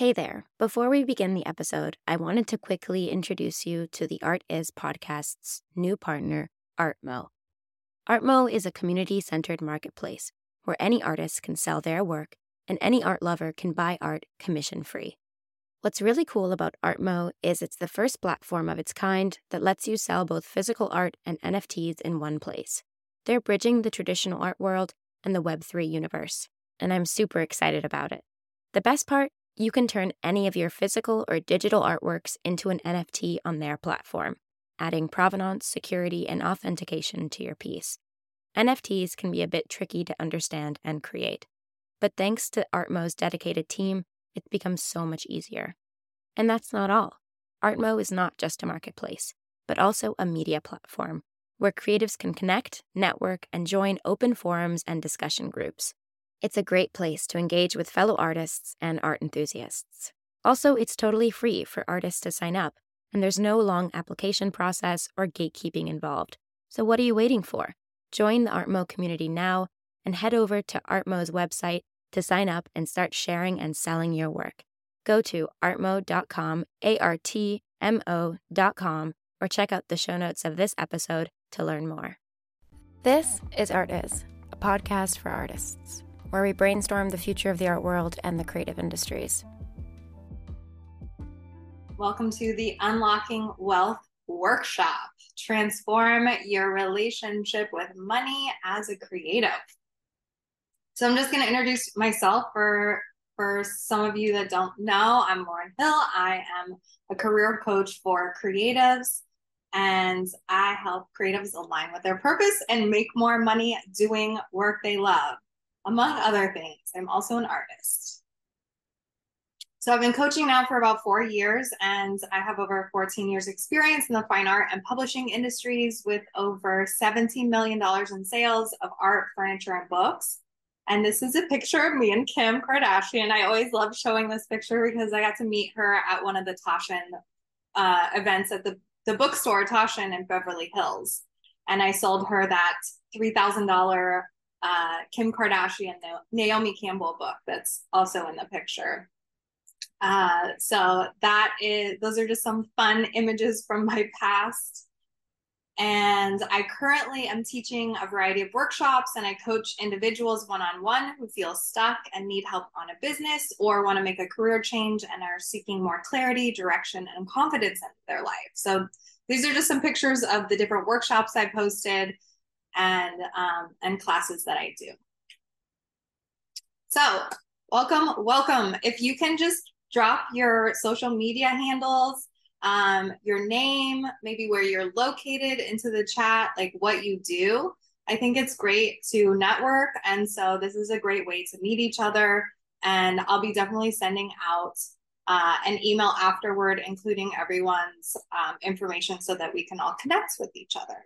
Hey there. Before we begin the episode, I wanted to quickly introduce you to the Art Is podcast's new partner, Artmo. Artmo is a community centered marketplace where any artist can sell their work and any art lover can buy art commission free. What's really cool about Artmo is it's the first platform of its kind that lets you sell both physical art and NFTs in one place. They're bridging the traditional art world and the Web3 universe, and I'm super excited about it. The best part? You can turn any of your physical or digital artworks into an NFT on their platform, adding provenance, security, and authentication to your piece. NFTs can be a bit tricky to understand and create, but thanks to Artmo's dedicated team, it's become so much easier. And that's not all. Artmo is not just a marketplace, but also a media platform where creatives can connect, network, and join open forums and discussion groups. It's a great place to engage with fellow artists and art enthusiasts. Also, it's totally free for artists to sign up, and there's no long application process or gatekeeping involved. So, what are you waiting for? Join the Artmo community now and head over to Artmo's website to sign up and start sharing and selling your work. Go to artmo.com, A R T M O.com, or check out the show notes of this episode to learn more. This is Art Is, a podcast for artists, where we brainstorm the future of the art world and the creative industries. Welcome to the Unlocking Wealth Workshop. Transform your relationship with money as a creative. So I'm just going to introduce myself for for some of you that don't know. I'm Lauryn Hill. I am a career coach for creatives and I help creatives align with their purpose and make more money doing work they love, among other things. I'm also an artist. So I've been coaching now for about four years, and I have over 14 years experience in the fine art and publishing industries with over $17 million in sales of art, furniture, and books. And this is a picture of me and Kim Kardashian. I always love showing this picture because I got to meet her at one of the Taschen uh, events at the, the bookstore Taschen in Beverly Hills. And I sold her that $3,000 uh, Kim Kardashian Naomi Campbell book that's also in the picture. Uh, so that is those are just some fun images from my past. And I currently am teaching a variety of workshops and I coach individuals one on one who feel stuck and need help on a business or want to make a career change and are seeking more clarity, direction, and confidence in their life. So these are just some pictures of the different workshops I posted and um, and classes that I do. So welcome, welcome. If you can just drop your social media handles um, your name, maybe where you're located into the chat, like what you do. I think it's great to network. And so this is a great way to meet each other. And I'll be definitely sending out uh, an email afterward, including everyone's um, information so that we can all connect with each other.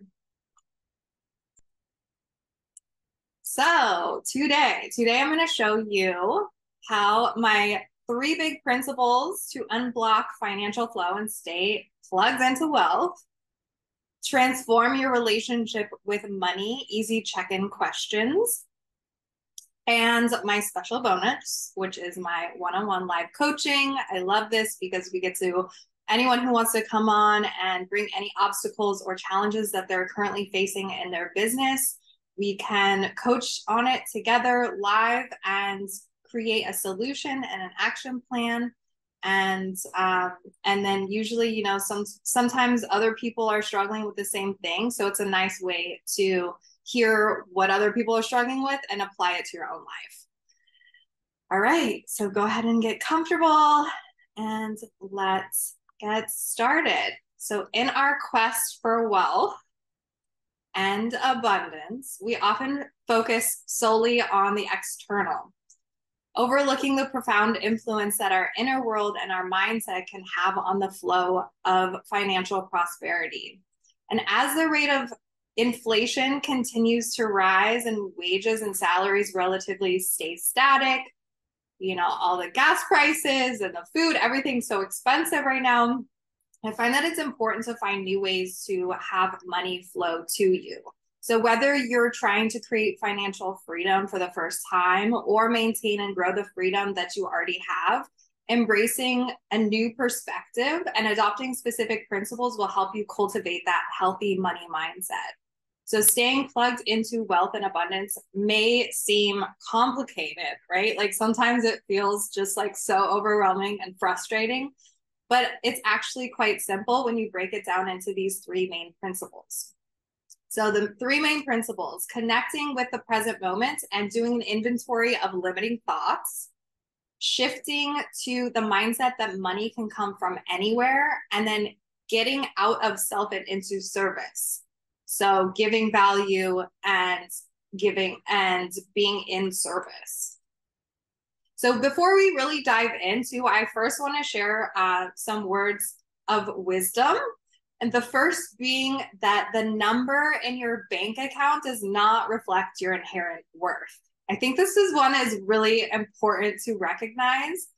So today, today I'm going to show you how my three big principles to unblock financial flow and stay plugged into wealth. Transform your relationship with money, easy check in questions. And my special bonus, which is my one on one live coaching. I love this because we get to anyone who wants to come on and bring any obstacles or challenges that they're currently facing in their business. We can coach on it together live and create a solution and an action plan. And um, and then usually you know some sometimes other people are struggling with the same thing. So it's a nice way to hear what other people are struggling with and apply it to your own life. All right so go ahead and get comfortable and let's get started. So in our quest for wealth and abundance we often focus solely on the external overlooking the profound influence that our inner world and our mindset can have on the flow of financial prosperity. And as the rate of inflation continues to rise and wages and salaries relatively stay static, you know, all the gas prices and the food, everything's so expensive right now. I find that it's important to find new ways to have money flow to you. So, whether you're trying to create financial freedom for the first time or maintain and grow the freedom that you already have, Embracing a new perspective and adopting specific principles will help you cultivate that healthy money mindset. So, staying plugged into wealth and abundance may seem complicated, right? Like sometimes it feels just like so overwhelming and frustrating, but it's actually quite simple when you break it down into these three main principles. So, the three main principles connecting with the present moment and doing an inventory of limiting thoughts, shifting to the mindset that money can come from anywhere, and then getting out of self and into service. So, giving value and giving and being in service. So, before we really dive into, I first want to share uh, some words of wisdom and the first being that the number in your bank account does not reflect your inherent worth. I think this is one is really important to recognize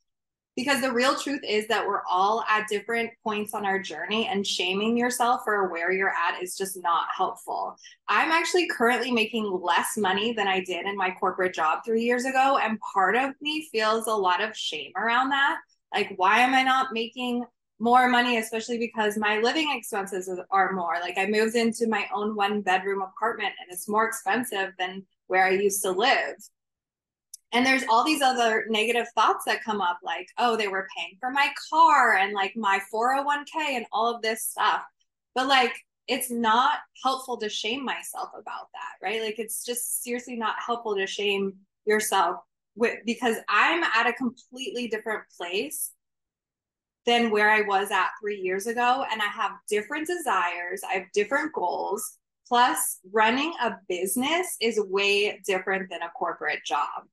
because the real truth is that we're all at different points on our journey and shaming yourself for where you're at is just not helpful. I'm actually currently making less money than I did in my corporate job 3 years ago and part of me feels a lot of shame around that. Like why am I not making more money, especially because my living expenses are more. Like I moved into my own one bedroom apartment and it's more expensive than where I used to live. And there's all these other negative thoughts that come up, like, oh, they were paying for my car and like my 401k and all of this stuff. But like, it's not helpful to shame myself about that, right? Like, it's just seriously not helpful to shame yourself with because I'm at a completely different place than where I was at three years ago. And I have different desires, I have different goals. Plus, running a business is way different than a corporate job.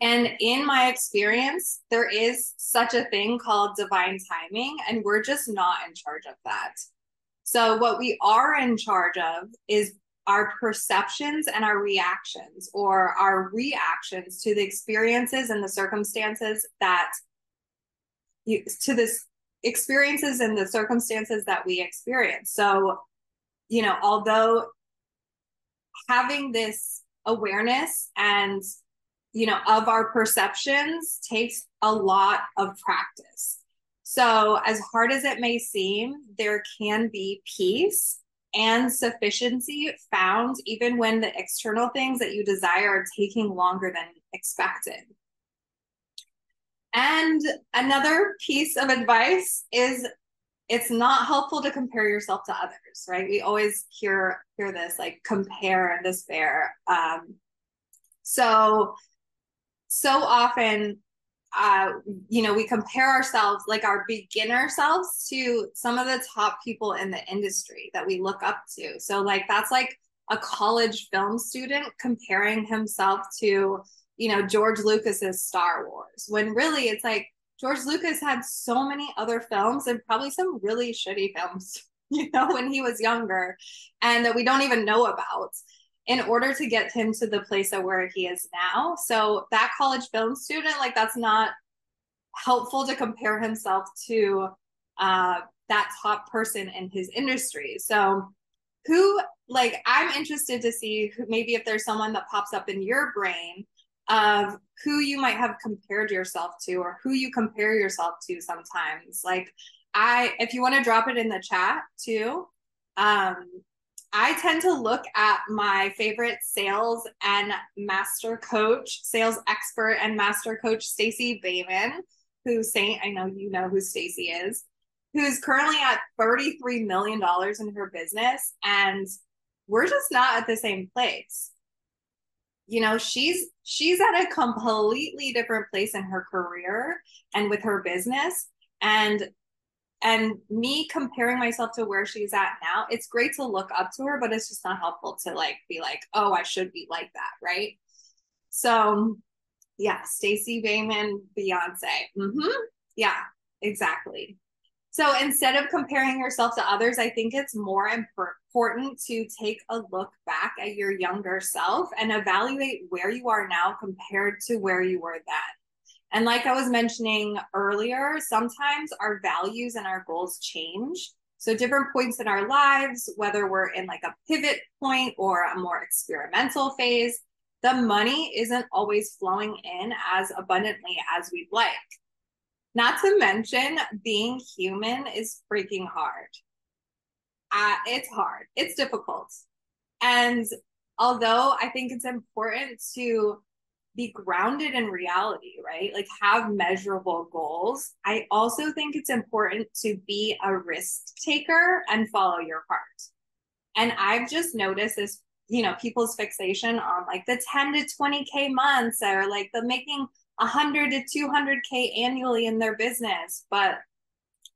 And in my experience, there is such a thing called divine timing, and we're just not in charge of that. So, what we are in charge of is our perceptions and our reactions, or our reactions to the experiences and the circumstances that you, to this experiences and the circumstances that we experience. So, you know, although having this awareness and you know of our perceptions takes a lot of practice so as hard as it may seem there can be peace and sufficiency found even when the external things that you desire are taking longer than expected and another piece of advice is it's not helpful to compare yourself to others, right? We always hear hear this like compare and despair. Um, so so often uh, you know, we compare ourselves, like our beginner selves, to some of the top people in the industry that we look up to. So, like, that's like a college film student comparing himself to you know, George Lucas's Star Wars, when really it's like George Lucas had so many other films and probably some really shitty films, you know, when he was younger and that we don't even know about in order to get him to the place of where he is now. So that college film student, like that's not helpful to compare himself to uh, that top person in his industry. So who like I'm interested to see who maybe if there's someone that pops up in your brain of who you might have compared yourself to or who you compare yourself to sometimes. Like I if you want to drop it in the chat too. Um I tend to look at my favorite sales and master coach, sales expert and master coach Stacey Boehman, who's saying I know you know who Stacey is, who's currently at 33 million dollars in her business and we're just not at the same place. You know she's she's at a completely different place in her career and with her business and and me comparing myself to where she's at now it's great to look up to her but it's just not helpful to like be like oh i should be like that right so yeah stacey Boehman, beyonce mm-hmm. yeah exactly so instead of comparing yourself to others, I think it's more important to take a look back at your younger self and evaluate where you are now compared to where you were then. And like I was mentioning earlier, sometimes our values and our goals change. So, different points in our lives, whether we're in like a pivot point or a more experimental phase, the money isn't always flowing in as abundantly as we'd like. Not to mention, being human is freaking hard. Uh, it's hard, it's difficult. And although I think it's important to be grounded in reality, right? Like have measurable goals. I also think it's important to be a risk taker and follow your heart. And I've just noticed this, you know, people's fixation on like the 10 to 20K months or like the making 100 to 200K annually in their business. But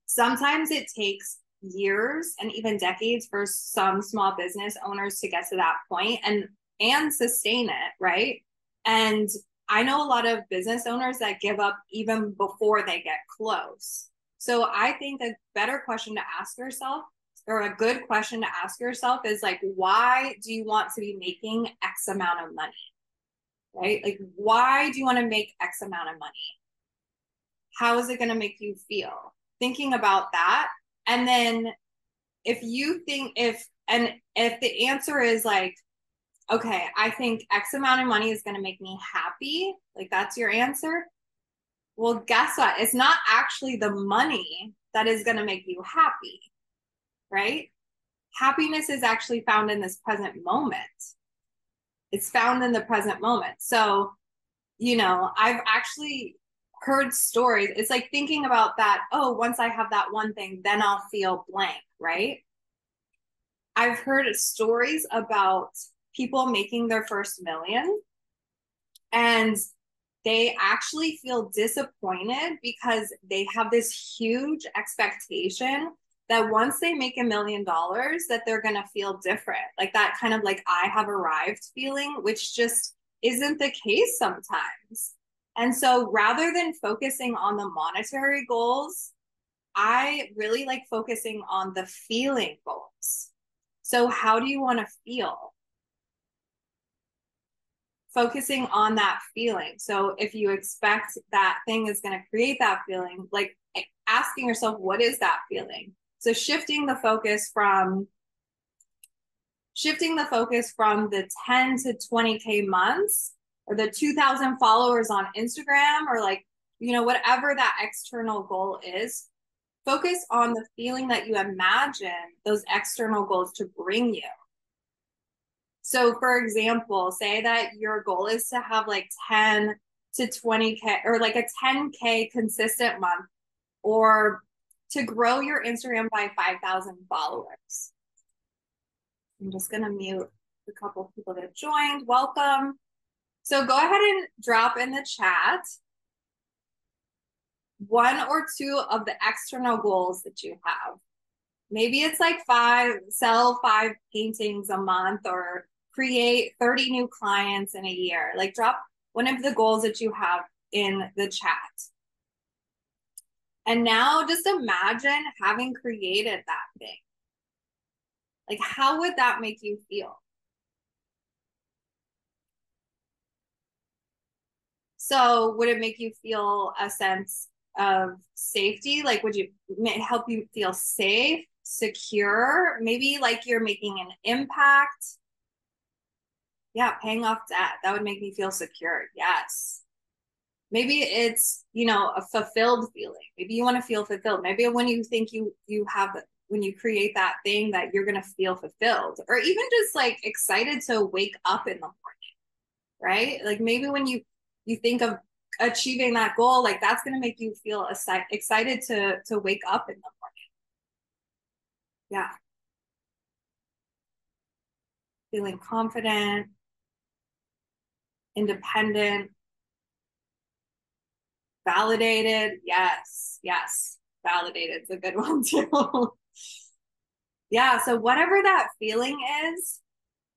sometimes it takes years and even decades for some small business owners to get to that point and and sustain it, right? And I know a lot of business owners that give up even before they get close. So I think a better question to ask yourself or a good question to ask yourself is like why do you want to be making x amount of money? Right? Like why do you want to make x amount of money? How is it going to make you feel? Thinking about that and then if you think if and if the answer is like okay, I think X amount of money is going to make me happy, like that's your answer. Well, guess what? It's not actually the money that is going to make you happy, right? Happiness is actually found in this present moment. It's found in the present moment. So, you know, I've actually heard stories. It's like thinking about that, oh, once I have that one thing, then I'll feel blank, right? I've heard stories about people making their first million. And they actually feel disappointed because they have this huge expectation that once they make a million dollars that they're going to feel different. Like that kind of like i have arrived feeling which just isn't the case sometimes. And so rather than focusing on the monetary goals i really like focusing on the feeling goals. So how do you want to feel focusing on that feeling. So if you expect that thing is going to create that feeling, like asking yourself, what is that feeling? So shifting the focus from shifting the focus from the 10 to 20k months or the 2000 followers on Instagram or like you know whatever that external goal is focus on the feeling that you imagine those external goals to bring you so, for example, say that your goal is to have like 10 to 20K or like a 10K consistent month or to grow your Instagram by 5,000 followers. I'm just going to mute a couple people that joined. Welcome. So, go ahead and drop in the chat one or two of the external goals that you have. Maybe it's like five, sell five paintings a month or create 30 new clients in a year. Like drop one of the goals that you have in the chat. And now just imagine having created that thing. Like, how would that make you feel? So, would it make you feel a sense of safety? Like, would you help you feel safe, secure? Maybe like you're making an impact yeah, paying off debt. That would make me feel secure. Yes. Maybe it's, you know, a fulfilled feeling. Maybe you want to feel fulfilled. Maybe when you think you you have when you create that thing that you're going to feel fulfilled or even just like excited to wake up in the morning. Right? Like maybe when you you think of achieving that goal, like that's going to make you feel excited to to wake up in the morning. Yeah. Feeling confident, independent, validated. Yes, yes, validated is a good one too. yeah, so whatever that feeling is,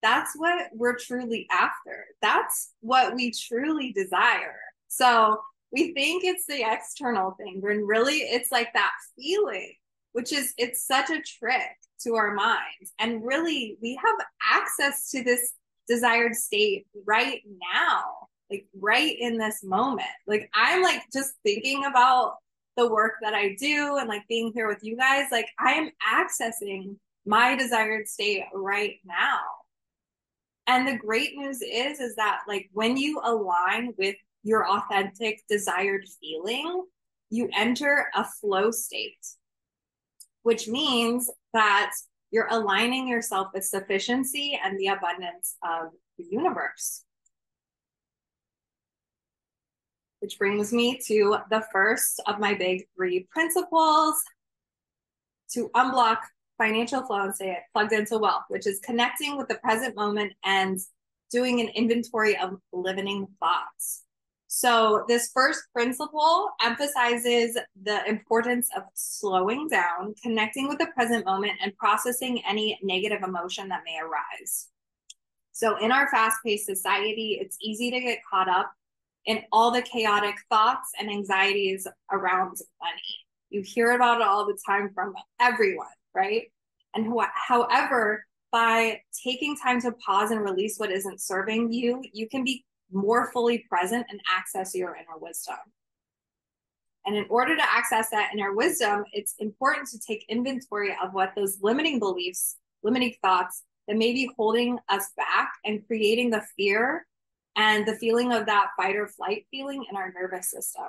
that's what we're truly after. That's what we truly desire. So we think it's the external thing, when really it's like that feeling, which is it's such a trick to our minds. And really, we have access to this desired state right now, like right in this moment. Like I'm like just thinking about the work that I do and like being here with you guys, like I am accessing my desired state right now. And the great news is is that like when you align with your authentic desired feeling, you enter a flow state, which means that you're aligning yourself with sufficiency and the abundance of the universe. Which brings me to the first of my big three principles to unblock financial flow and stay plugged into wealth, which is connecting with the present moment and doing an inventory of limiting thoughts. So, this first principle emphasizes the importance of slowing down, connecting with the present moment, and processing any negative emotion that may arise. So, in our fast paced society, it's easy to get caught up in all the chaotic thoughts and anxieties around money. You hear about it all the time from everyone, right? And wh- however, by taking time to pause and release what isn't serving you, you can be more fully present and access your inner wisdom. And in order to access that inner wisdom, it's important to take inventory of what those limiting beliefs, limiting thoughts that may be holding us back and creating the fear and the feeling of that fight or flight feeling in our nervous system.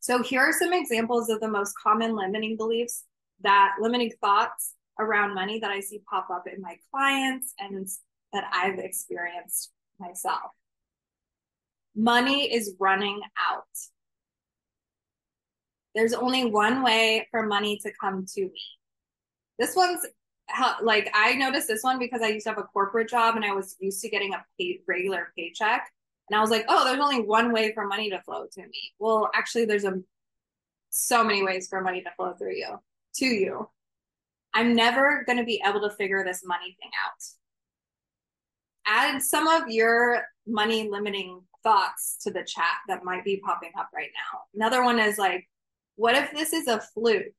So, here are some examples of the most common limiting beliefs that limiting thoughts around money that I see pop up in my clients and that I've experienced myself. Money is running out. There's only one way for money to come to me. This one's like I noticed this one because I used to have a corporate job and I was used to getting a paid regular paycheck. And I was like, oh, there's only one way for money to flow to me. Well, actually, there's a so many ways for money to flow through you to you. I'm never going to be able to figure this money thing out. Add some of your money limiting thoughts to the chat that might be popping up right now. Another one is like, what if this is a fluke?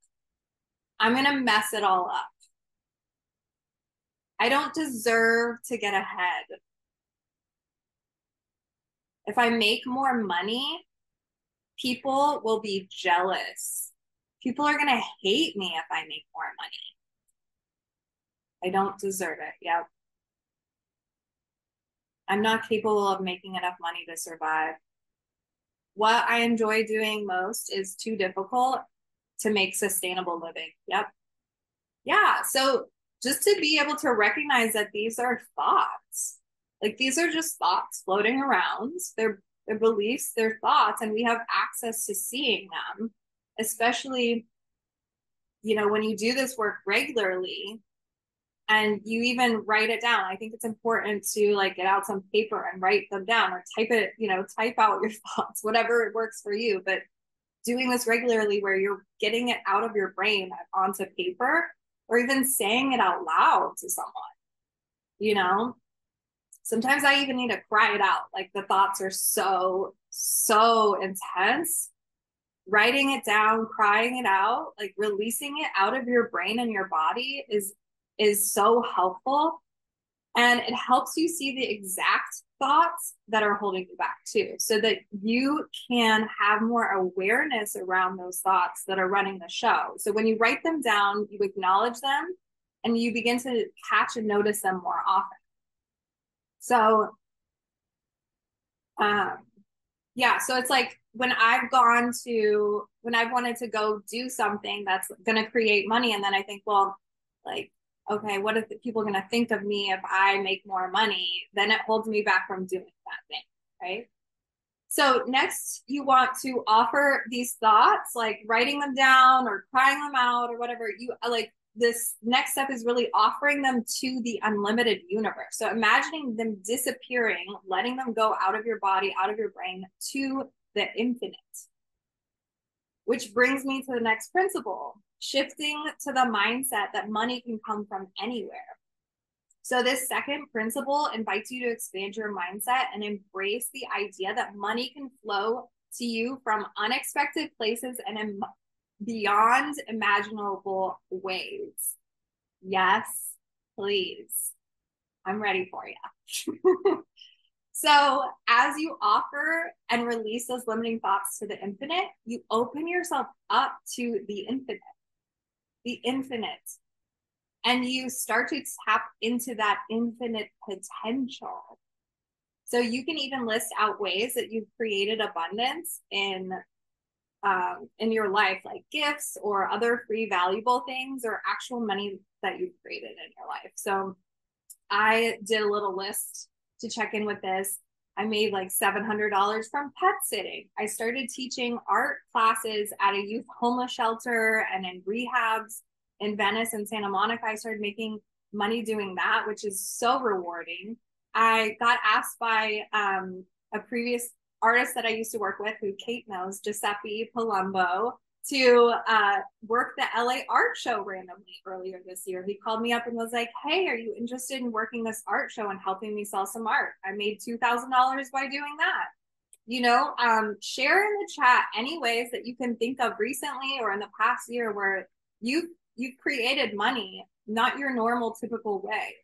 I'm going to mess it all up. I don't deserve to get ahead. If I make more money, people will be jealous. People are going to hate me if I make more money. I don't deserve it. Yep. I'm not capable of making enough money to survive. What I enjoy doing most is too difficult to make sustainable living. Yep. Yeah. So just to be able to recognize that these are thoughts, like these are just thoughts floating around. They're their beliefs, their thoughts, and we have access to seeing them, especially, you know, when you do this work regularly, and you even write it down. I think it's important to like get out some paper and write them down or type it, you know, type out your thoughts, whatever it works for you. But doing this regularly where you're getting it out of your brain onto paper or even saying it out loud to someone, you know, sometimes I even need to cry it out. Like the thoughts are so, so intense. Writing it down, crying it out, like releasing it out of your brain and your body is is so helpful. And it helps you see the exact thoughts that are holding you back too so that you can have more awareness around those thoughts that are running the show. So when you write them down you acknowledge them and you begin to catch and notice them more often. So um yeah so it's like when i've gone to when i've wanted to go do something that's going to create money and then i think well like okay, what if people are going to think of me if I make more money? Then it holds me back from doing that thing, right? So next, you want to offer these thoughts, like writing them down or crying them out or whatever. You uh, like this next step is really offering them to the unlimited universe. So imagining them disappearing, letting them go out of your body, out of your brain to the infinite. Which brings me to the next principle shifting to the mindset that money can come from anywhere. So, this second principle invites you to expand your mindset and embrace the idea that money can flow to you from unexpected places and in beyond imaginable ways. Yes, please. I'm ready for you. so, as you offer and release those limiting thoughts to the infinite, you open yourself up to the infinite the infinite and you start to tap into that infinite potential. So you can even list out ways that you've created abundance in um, in your life, like gifts or other free valuable things or actual money that you've created in your life. So I did a little list to check in with this. I made like $700 from pet sitting. I started teaching art classes at a youth homeless shelter and in rehabs in Venice and Santa Monica. I started making money doing that, which is so rewarding. I got asked by um, a previous artist that I used to work with, who Kate knows, Giuseppe Palumbo, to uh, work the LA art show randomly earlier this year. He called me up and was like, Hey, are you interested in working this art show and helping me sell some art? I made $2,000 by doing that. You know, um, share in the chat any ways that you can think of recently or in the past year where you've you've created money, not your normal typical way.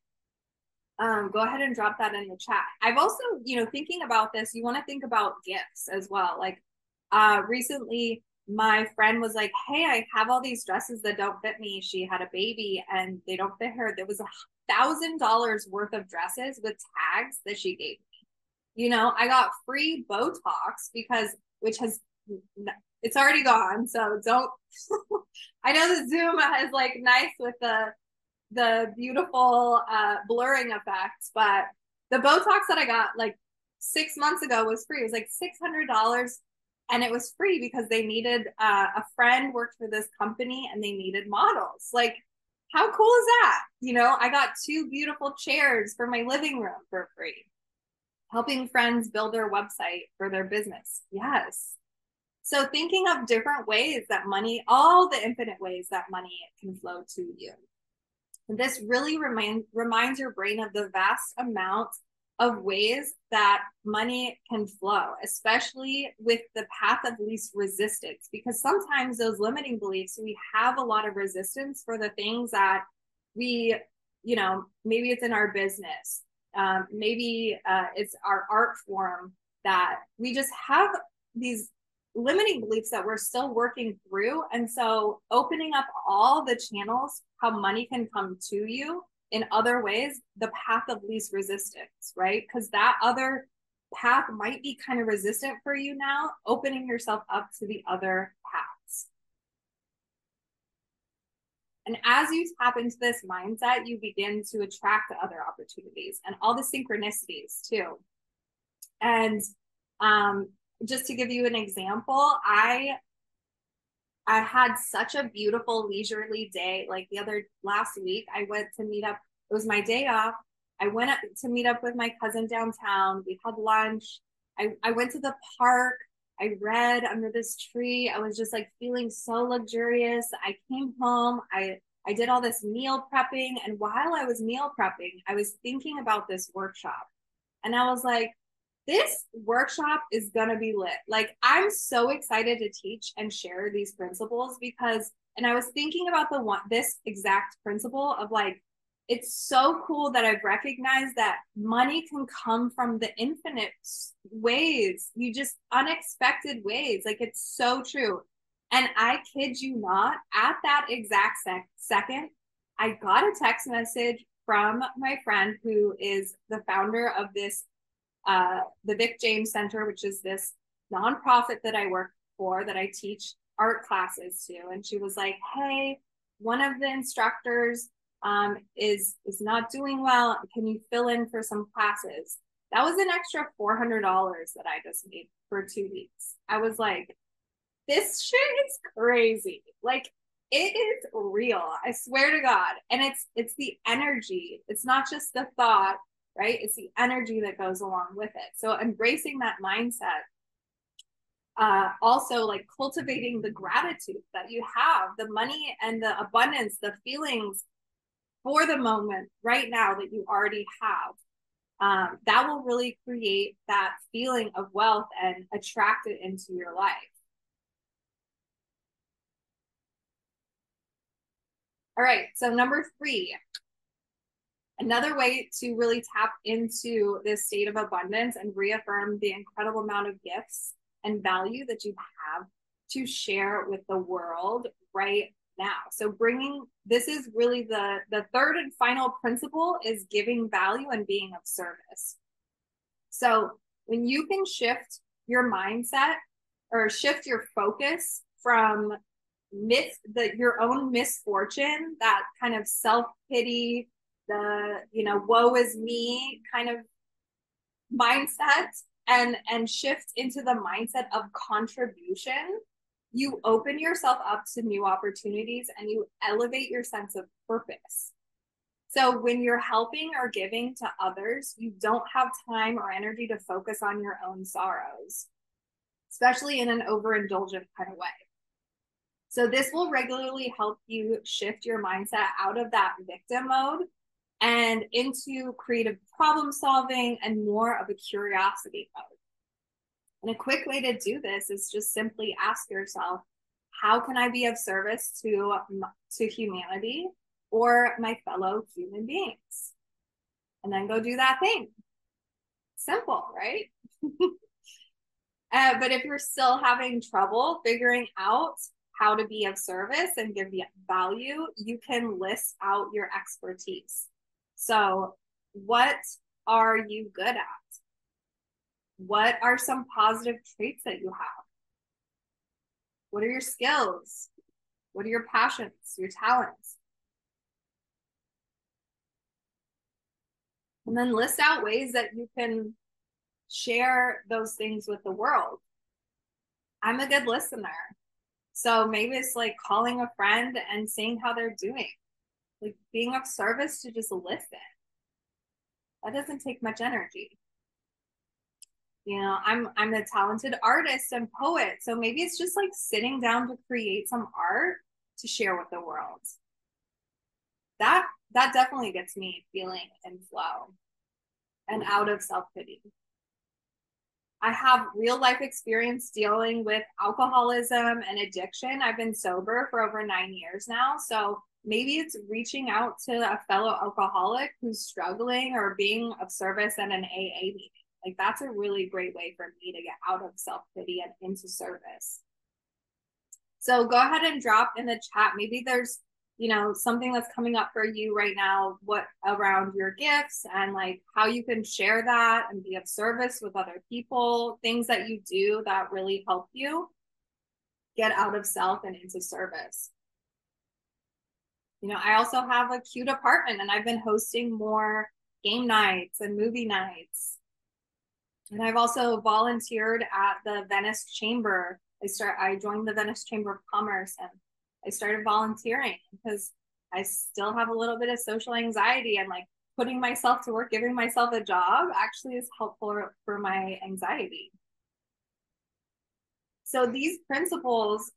Um, go ahead and drop that in the chat. I've also, you know, thinking about this, you want to think about gifts as well. Like uh recently my friend was like, Hey, I have all these dresses that don't fit me. She had a baby and they don't fit her. There was a thousand dollars worth of dresses with tags that she gave me. You know, I got free Botox because, which has, it's already gone. So don't, I know the Zoom is like nice with the, the beautiful uh, blurring effects, but the Botox that I got like six months ago was free. It was like $600 and it was free because they needed uh, a friend worked for this company and they needed models. Like how cool is that? You know i got two beautiful chairs for my living room for free helping friends build their website for their business. Yes. So thinking of different ways that money all the infinite ways that money can flow to you. This really remind, reminds your brain of the vast amount of ways that money can flow, especially with the path of least resistance. Because sometimes those limiting beliefs, we have a lot of resistance for the things that we, you know, maybe it's in our business, um, maybe uh, it's our art form that we just have these limiting beliefs that we're still working through. And so opening up all the channels, how money can come to you in other ways the path of least resistance, right? Because that other path might be kind of resistant for you now, opening yourself up to the other paths. And as you tap into this mindset, you begin to attract other opportunities and all the synchronicities too. And um, just to give you an example, I I had such a beautiful leisurely day. Like the other last week, I went to meet up. It was my day off. I went to meet up with my cousin downtown. We had lunch. I, I went to the park. I read under this tree. I was just like feeling so luxurious. I came home. I I did all this meal prepping. And while I was meal prepping, I was thinking about this workshop. And I was like, this workshop is going to be lit. Like, I'm so excited to teach and share these principles because, and I was thinking about the one, this exact principle of like, it's so cool that I've recognized that money can come from the infinite ways, you just unexpected ways. Like, it's so true. And I kid you not, at that exact sec- second, I got a text message from my friend who is the founder of this uh, the Vic James Center, which is this nonprofit that I work for that I teach art classes to. And she was like, Hey, one of the instructors um, is is not doing well. Can you fill in for some classes? That was an extra four hundred dollars that I just made for two weeks. I was like, this shit is crazy. Like it is real. I swear to God. And it's it's the energy. It's not just the thought right? It's the energy that goes along with it. So embracing that mindset. Uh, also, like cultivating the gratitude that you have, the money and the abundance, the feelings for the moment right now that you already have. Um, that will really create that feeling of wealth and attract it into your life. All right, so number three, Another way to really tap into this state of abundance and reaffirm the incredible amount of gifts and value that you have to share with the world right now. So bringing this is really the the third and final principle is giving value and being of service. So when you can shift your mindset or shift your focus from miss the your own misfortune, that kind of self-pity, the you know, woe is me kind of mindset and and shift into the mindset of contribution you open yourself up to new opportunities and you elevate your sense of purpose. So when you're helping or giving to others you don't have time or energy to focus on your own sorrows especially in an overindulgent kind of way. So this will regularly help you shift your mindset out of that victim mode and into creative problem solving and more of a curiosity mode. And a quick way to do this is just simply ask yourself, how can I be of service to to humanity or my fellow human beings? And then go do that thing. Simple, right? uh, but if you're still having trouble figuring out how to be of service and give value, you can list out your expertise. So, what are you good at? What are some positive traits that you have? What are your skills? What are your passions, your talents? And then list out ways that you can share those things with the world. I'm a good listener. So maybe it's like calling a friend and seeing how they're doing like being of service to just listen. That doesn't take much energy. You know, I'm I'm a talented artist and poet, so maybe it's just like sitting down to create some art to share with the world. That that definitely gets me feeling in flow and out of self-pity. I have real life experience dealing with alcoholism and addiction. I've been sober for over nine years now. So maybe it's reaching out to a fellow alcoholic who's struggling or being of service at an AA meeting. Like that's a really great way for me to get out of self pity and into service. So go ahead and drop in the chat. Maybe there's, you know, something that's coming up for you right now, what around your gifts and like how you can share that and be of service with other people, things that you do that really help you get out of self and into service you know, I also have a cute apartment and I've been hosting more game nights and movie nights. And I've also volunteered at the Venice Chamber. I start I joined the Venice Chamber of Commerce and I started volunteering because I still have a little bit of social anxiety and like putting myself to work, giving myself a job actually is helpful for my anxiety. So these principles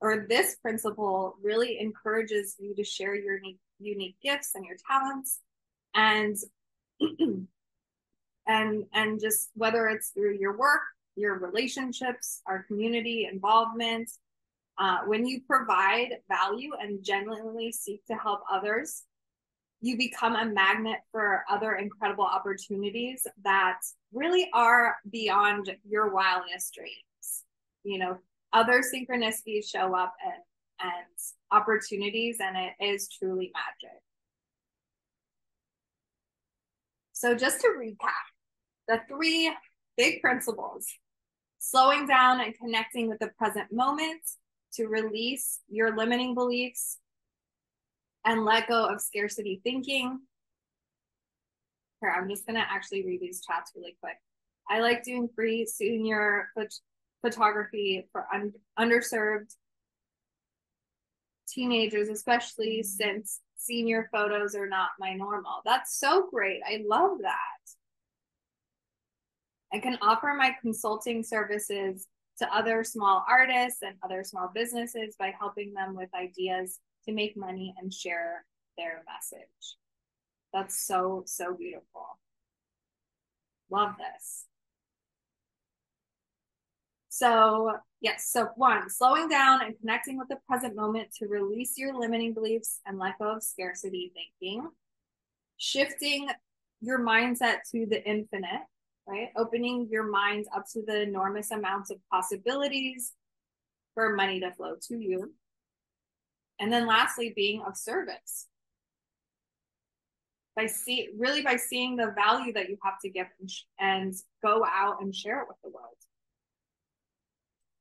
or this principle really encourages you to share your unique, unique gifts and your talents and and and just whether it's through your work your relationships our community involvement uh, when you provide value and genuinely seek to help others you become a magnet for other incredible opportunities that really are beyond your wildest dreams. You know other synchronicities show up and and opportunities and it is truly magic. So just to recap the three big principles slowing down and connecting with the present moment to release your limiting beliefs and let go of scarcity thinking. Here i'm just going to actually read these chats really quick. I like doing free senior photography for un- underserved teenagers, especially mm-hmm. since senior photos are not my normal. That's so great. I love that. I can offer my consulting services to other small artists and other small businesses by helping them with ideas to make money and share their message. That's so, so beautiful. Love this. So, yes, so one, slowing down and connecting with the present moment to release your limiting beliefs and let go of scarcity thinking. Shifting your mindset to the infinite, right? Opening your mind up to the enormous amounts of possibilities for money to flow to you. And then lastly, being of service. By see really by seeing the value that you have to give and, and go out and share it with the world.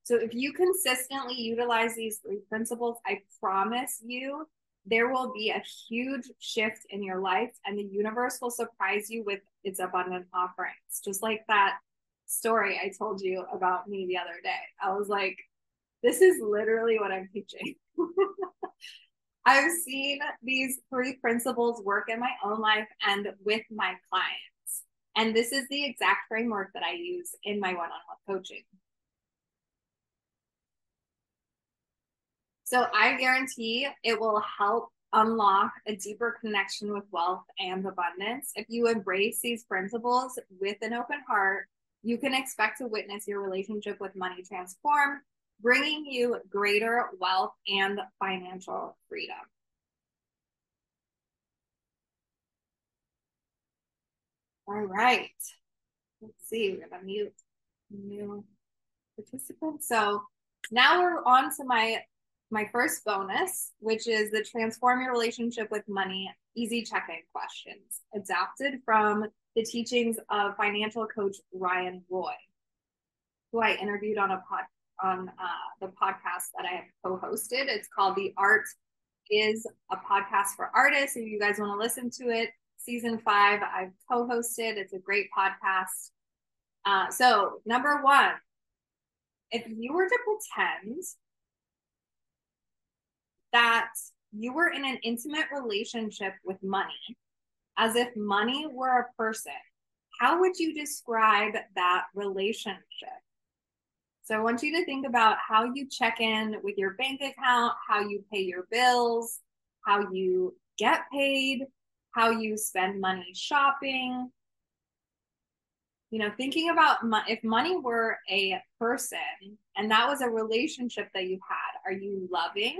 So if you consistently utilize these three principles, I promise you there will be a huge shift in your life and the universe will surprise you with its abundant offerings. Just like that story I told you about me the other day. I was like, this is literally what I'm teaching. I've seen these three principles work in my own life and with my clients. And this is the exact framework that I use in my one on one coaching. So I guarantee it will help unlock a deeper connection with wealth and abundance. If you embrace these principles with an open heart, you can expect to witness your relationship with money transform, bringing you greater wealth and financial freedom. All right. Let's see. We're to mute new participants. So now we're on to my my first bonus, which is the transform your relationship with money easy check-in questions, adapted from the teachings of financial coach Ryan Roi, who I interviewed on a pod on uh, the podcast that I have co-hosted. It's called The Art is a podcast for artists. If you guys want to listen to it, season five, I've co-hosted. It's a great podcast. Uh, so number one, if you were to pretend that you were in an intimate relationship with money, as if money were a person, how would you describe that relationship? So I want you to think about how you check in with your bank account, how you pay your bills, how you get paid, how you spend money shopping. You know, thinking about mo- if money were a person and that was a relationship that you had, are you loving?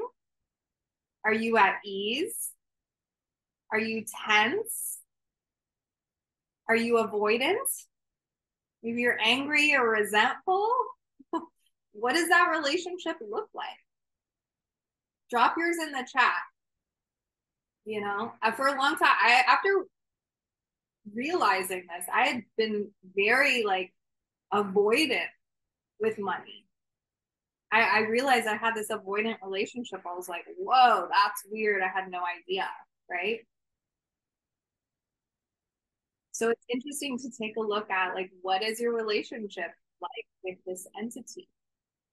Are you at ease? Are you tense? Are you avoidant? Maybe you're angry or resentful. what does that relationship look like? Drop yours in the chat. You know, uh, for a long time, I after realizing this, I had been very like avoidant with money. I, I realized I had this avoidant relationship. I was like, whoa, that's weird. I had no idea. Right. So it's interesting to take a look at like what is your relationship like with this entity,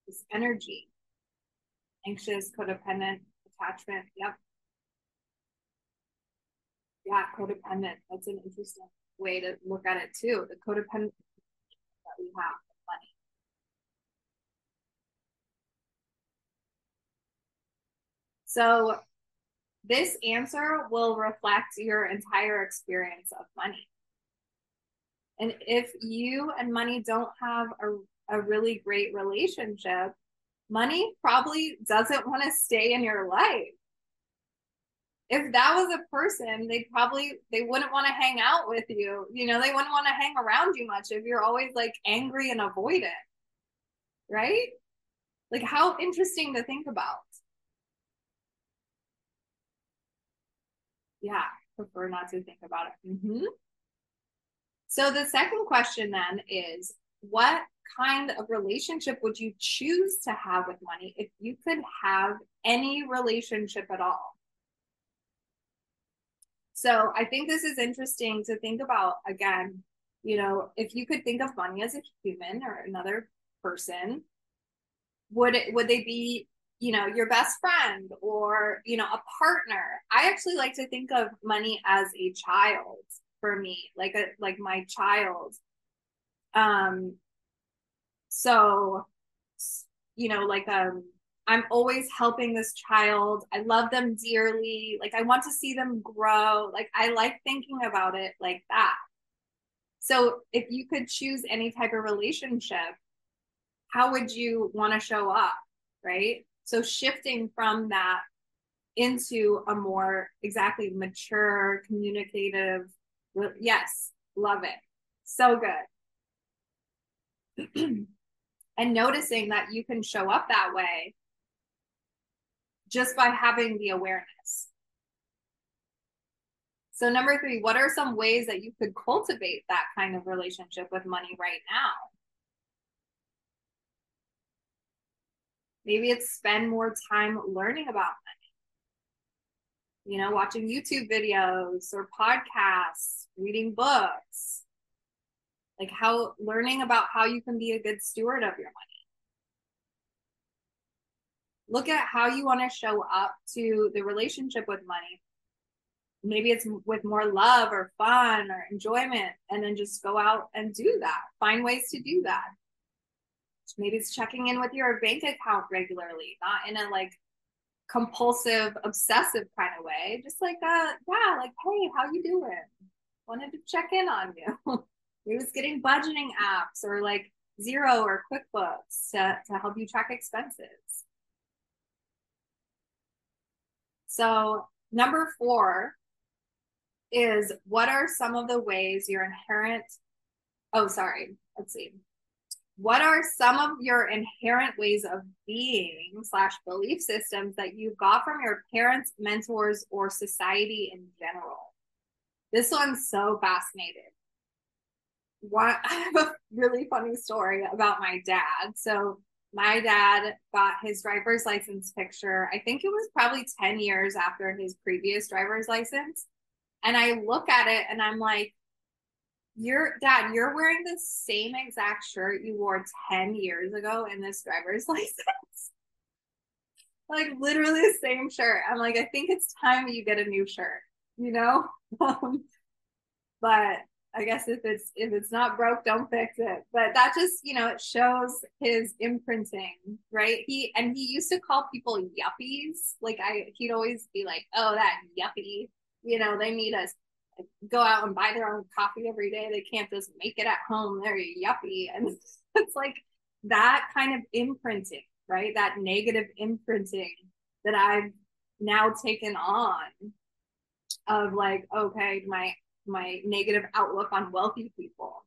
this energy, anxious, codependent, attachment. Yep. Yeah, codependent. That's an interesting way to look at it too. The codependent that we have. So this answer will reflect your entire experience of money. And if you and money don't have a, a really great relationship, money probably doesn't want to stay in your life. If that was a person, they probably they wouldn't want to hang out with you. You know, they wouldn't want to hang around you much if you're always like angry and avoidant. Right? Like how interesting to think about. Yeah, prefer not to think about it. Mm-hmm. So the second question then is what kind of relationship would you choose to have with money if you could have any relationship at all? So I think this is interesting to think about again, you know, if you could think of money as a human or another person, would it would they be you know your best friend or you know a partner. I actually like to think of money as a child for me like a like my child. Um so you know like um i'm always helping this child. I love them dearly. Like i want to see them grow. Like i like thinking about it like that. So if you could choose any type of relationship how would you want to show up right so shifting from that into a more exactly mature, communicative, yes, love it. So good. and noticing that you can show up that way just by having the awareness. So, number three, what are some ways that you could cultivate that kind of relationship with money right now? Maybe it's spend more time learning about money. You know, watching YouTube videos or podcasts, reading books. Like how learning about how you can be a good steward of your money. Look at how you want to show up to the relationship with money. Maybe it's with more love or fun or enjoyment, and then just go out and do that. Find ways to do that maybe it's checking in with your bank account regularly not in a like compulsive obsessive kind of way just like uh yeah like hey how you doing? Wanted to check in on you. Maybe it's getting budgeting apps or like Xero or quickbooks to, to help you track expenses. So number four is what are some of the ways your inherent oh sorry let's see what are some of your inherent ways of being slash belief systems that you got from your parents mentors or society in general? This one's so fascinating. One i have a really funny story about my dad. So my dad got his driver's license picture i think it was probably 10 years after his previous driver's license. And i look at it and i'm like your dad, you're wearing the same exact shirt you wore 10 years ago in this driver's license. like literally the same shirt. I'm like, I think it's time you get a new shirt, you know? Um, but I guess if it's if it's not broke, don't fix it. But that just, you know, it shows his imprinting, right? He and he used to call people yuppies. Like I he'd always be like, Oh, that yuppie, you know, they need us go out and buy their own coffee every day. They can't just make it at home. They're yuppie. And it's like that kind of imprinting, right? That negative imprinting that I've now taken on of like, okay, my my negative outlook on wealthy people.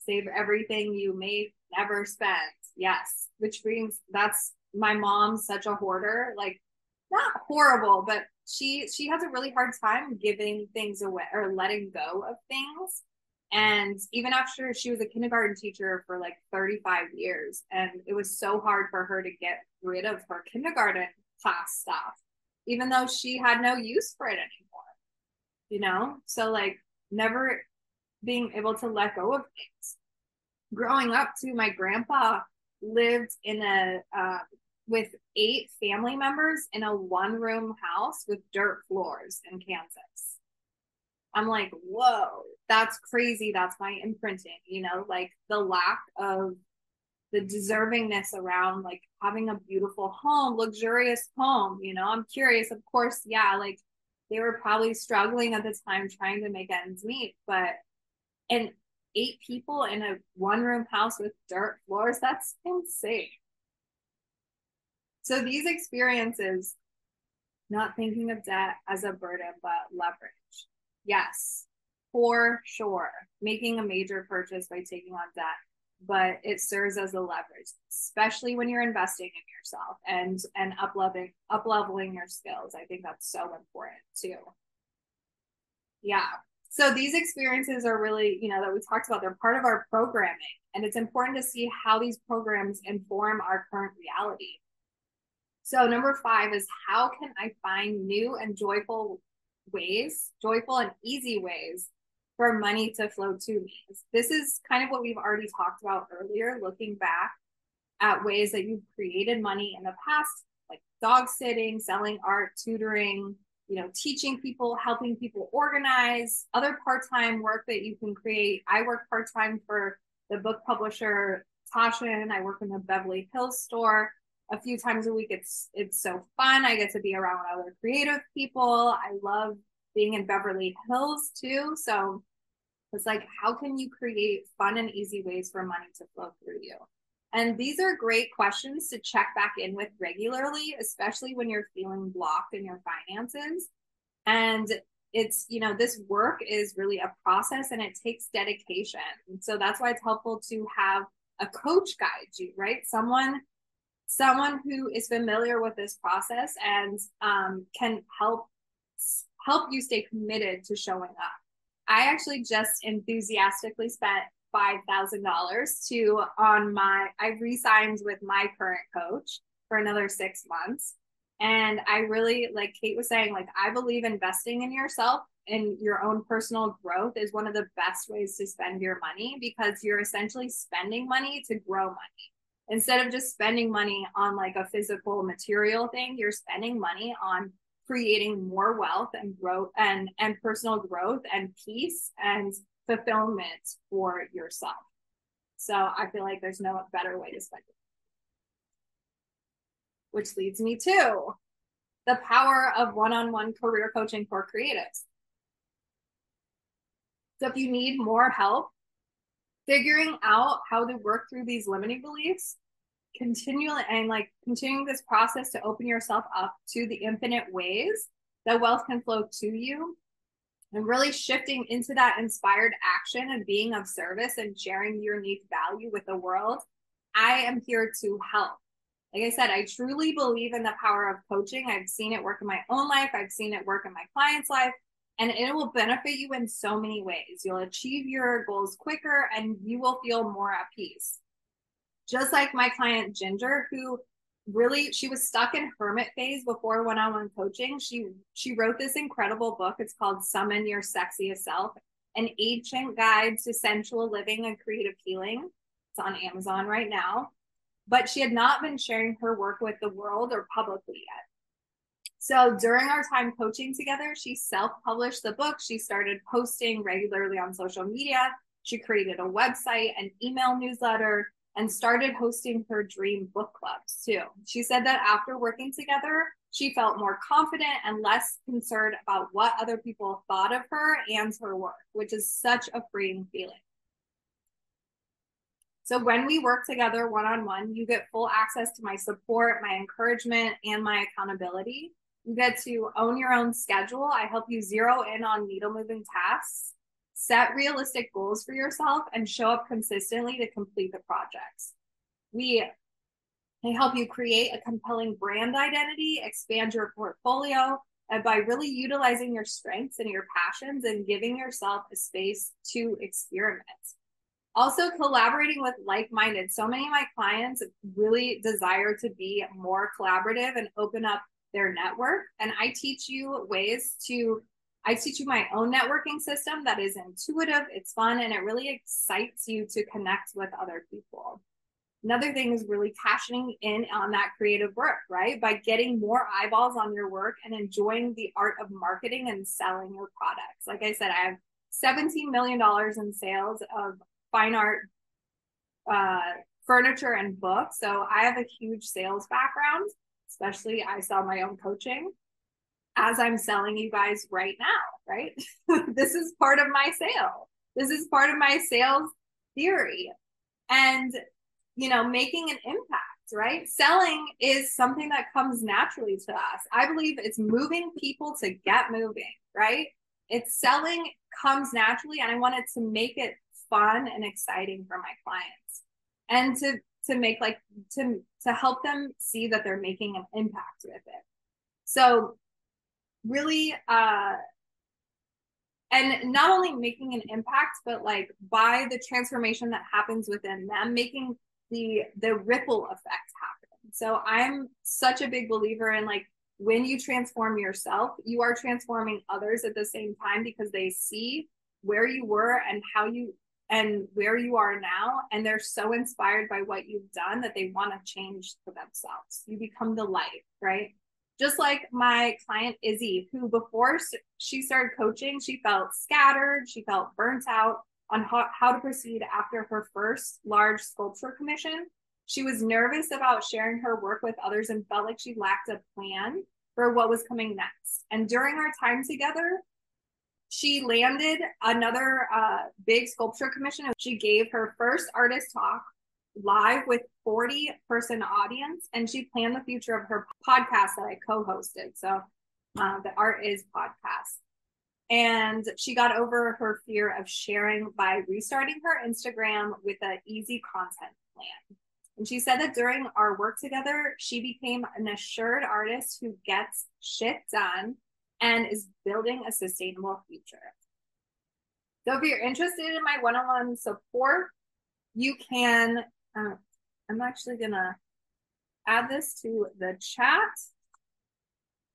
Save everything you may never spend. Yes. Which brings that's my mom's such a hoarder. Like not horrible, but she she has a really hard time giving things away or letting go of things. And even after she was a kindergarten teacher for like 35 years and it was so hard for her to get rid of her kindergarten class stuff even though she had no use for it anymore you know? So like never being able to let go of things. Growing up too my grandpa lived in a uh, with eight family members in a one room house with dirt floors in Kansas. I'm like, whoa, that's crazy. That's my imprinting, you know, like the lack of the deservingness around like having a beautiful home, luxurious home, you know. I'm curious, of course, yeah, like they were probably struggling at the time trying to make ends meet, but and eight people in a one room house with dirt floors, that's insane. So these experiences, not thinking of debt as a burden, but leverage. Yes, for sure. Making a major purchase by taking on debt, but it serves as a leverage, especially when you're investing in yourself and and up leveling up leveling your skills. I think that's so important too. Yeah. So these experiences are really, you know, that we talked about, they're part of our programming. And it's important to see how these programs inform our current reality. So, number five is how can I find new and joyful ways, joyful and easy ways for money to flow to me? This is kind of what we've already talked about earlier, looking back at ways that you've created money in the past, like dog sitting, selling art, tutoring, you know, teaching people, helping people organize, other part-time work that you can create. I work part-time for the book publisher Taschen and I work in the Beverly Hills store a few times a week. It's it's so fun. I get to be around other creative people. I love being in Beverly Hills too. So it's like, how can you create fun and easy ways for money to flow through you? And these are great questions to check back in with regularly, especially when you're feeling blocked in your finances. And it's, you know, this work is really a process and it takes dedication. So that's why it's helpful to have a coach guide you, right? Someone someone who is familiar with this process and um, can help help you stay committed to showing up. I actually just enthusiastically spent $5,000 to on my, I re signed with my current coach for another six months. And I really, like Kate was saying, like, I believe investing in yourself and your own personal growth is one of the best ways to spend your money because you're essentially spending money to grow money. Instead of just spending money on like a physical material thing, you're spending money on creating more wealth and growth and and personal growth and peace and fulfillment for yourself. So I feel like there's no better way to spend it. Which leads me to the power of one-on-one career coaching for creatives. So if you need more help figuring out how to work through these limiting beliefs, continually and like continuing this process to open yourself up to the infinite ways that wealth can flow to you and really shifting into that inspired action and being of service and sharing your unique value with the world i am here to help. Like i said i truly believe in the power of coaching. I've seen it work in my own life. I've seen it work in my clients life and it will benefit you in so many ways you'll achieve your goals quicker and you will feel more at peace just like my client Ginger, who really she was stuck in hermit phase before one-on-one coaching. She she wrote this incredible book. It's called Summon Your Sexiest Self, an ancient guide to sensual living and creative healing. It's on Amazon right now. But she had not been sharing her work with the world or publicly yet. So during our time coaching together, she self published the book. She started posting regularly on social media. She created a website, an email newsletter, and started hosting her dream book clubs too. She said that after working together, she felt more confident and less concerned about what other people thought of her and her work, which is such a freeing feeling. So when we work together one on one, you get full access to my support, my encouragement, and my accountability. Get to own your own schedule. I help you zero in on needle moving tasks set realistic goals for yourself and show up consistently to complete the projects. We they help you create a compelling brand identity, expand your portfolio, and by really utilizing your strengths and your passions and giving yourself a space to experiment. Also, collaborating with like minded. So many of my clients really desire to be more collaborative and open up their network. And I teach you ways to I teach you my own networking system that is intuitive, it's fun, and it really excites you to connect with other people. Another thing is really cashing in on that creative work, right? By getting more eyeballs on your work and enjoying the art of marketing and selling your products. Like I said, I have $17 million in sales of fine art uh, furniture and books. So I have a huge sales background, especially I sell my own coaching as I'm selling you guys right now, right? this is part of my sale. This is part of my sales theory. And, you know, making an impact, right? Selling is something that comes naturally to us. I believe it's moving people to get moving, right? It's selling comes naturally, and I wanted to make it fun and exciting for my clients and to to make like to to help them see that they're making an impact with it. So really uh and not only making an impact but like by the transformation that happens within them making the the ripple effect happen. So i'm such a big believer in like when you transform yourself you are transforming others at the same time because they see where you were and how you and where you are now and they're so inspired by what you've done that they want to change for themselves you become the light right just like my client Izzy, who before she started coaching, she felt scattered, she felt burnt out on how, how to proceed after her first large sculpture commission. She was nervous about sharing her work with others and felt like she lacked a plan for what was coming next. And during our time together, she landed another uh, big sculpture commission. She gave her first artist talk live with 40 person audience and she planned the future of her podcast that I co-hosted. So uh, the art is podcast. And she got over her fear of sharing by restarting her Instagram with an easy content plan. And she said that during our work together, she became an assured artist who gets shit done and is building a sustainable future. So if you're interested in my one-on-one support, you can, uh, I'm actually gonna add this to the chat.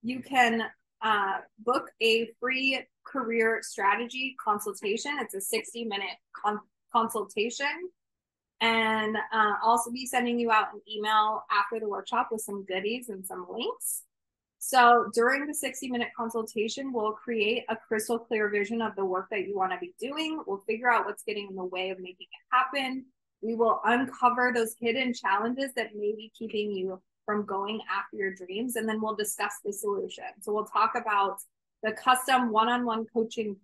You can uh, book a free career strategy consultation. It's a 60 minute con- consultation. And uh, also be sending you out an email after the workshop with some goodies and some links. So during the 60 minute consultation, we'll create a crystal clear vision of the work that you want to be doing. We'll figure out what's getting in the way of making it happen. We will uncover those hidden challenges that may be keeping you from going after your dreams. And then we'll discuss the solution. So we'll talk about the custom one on one coaching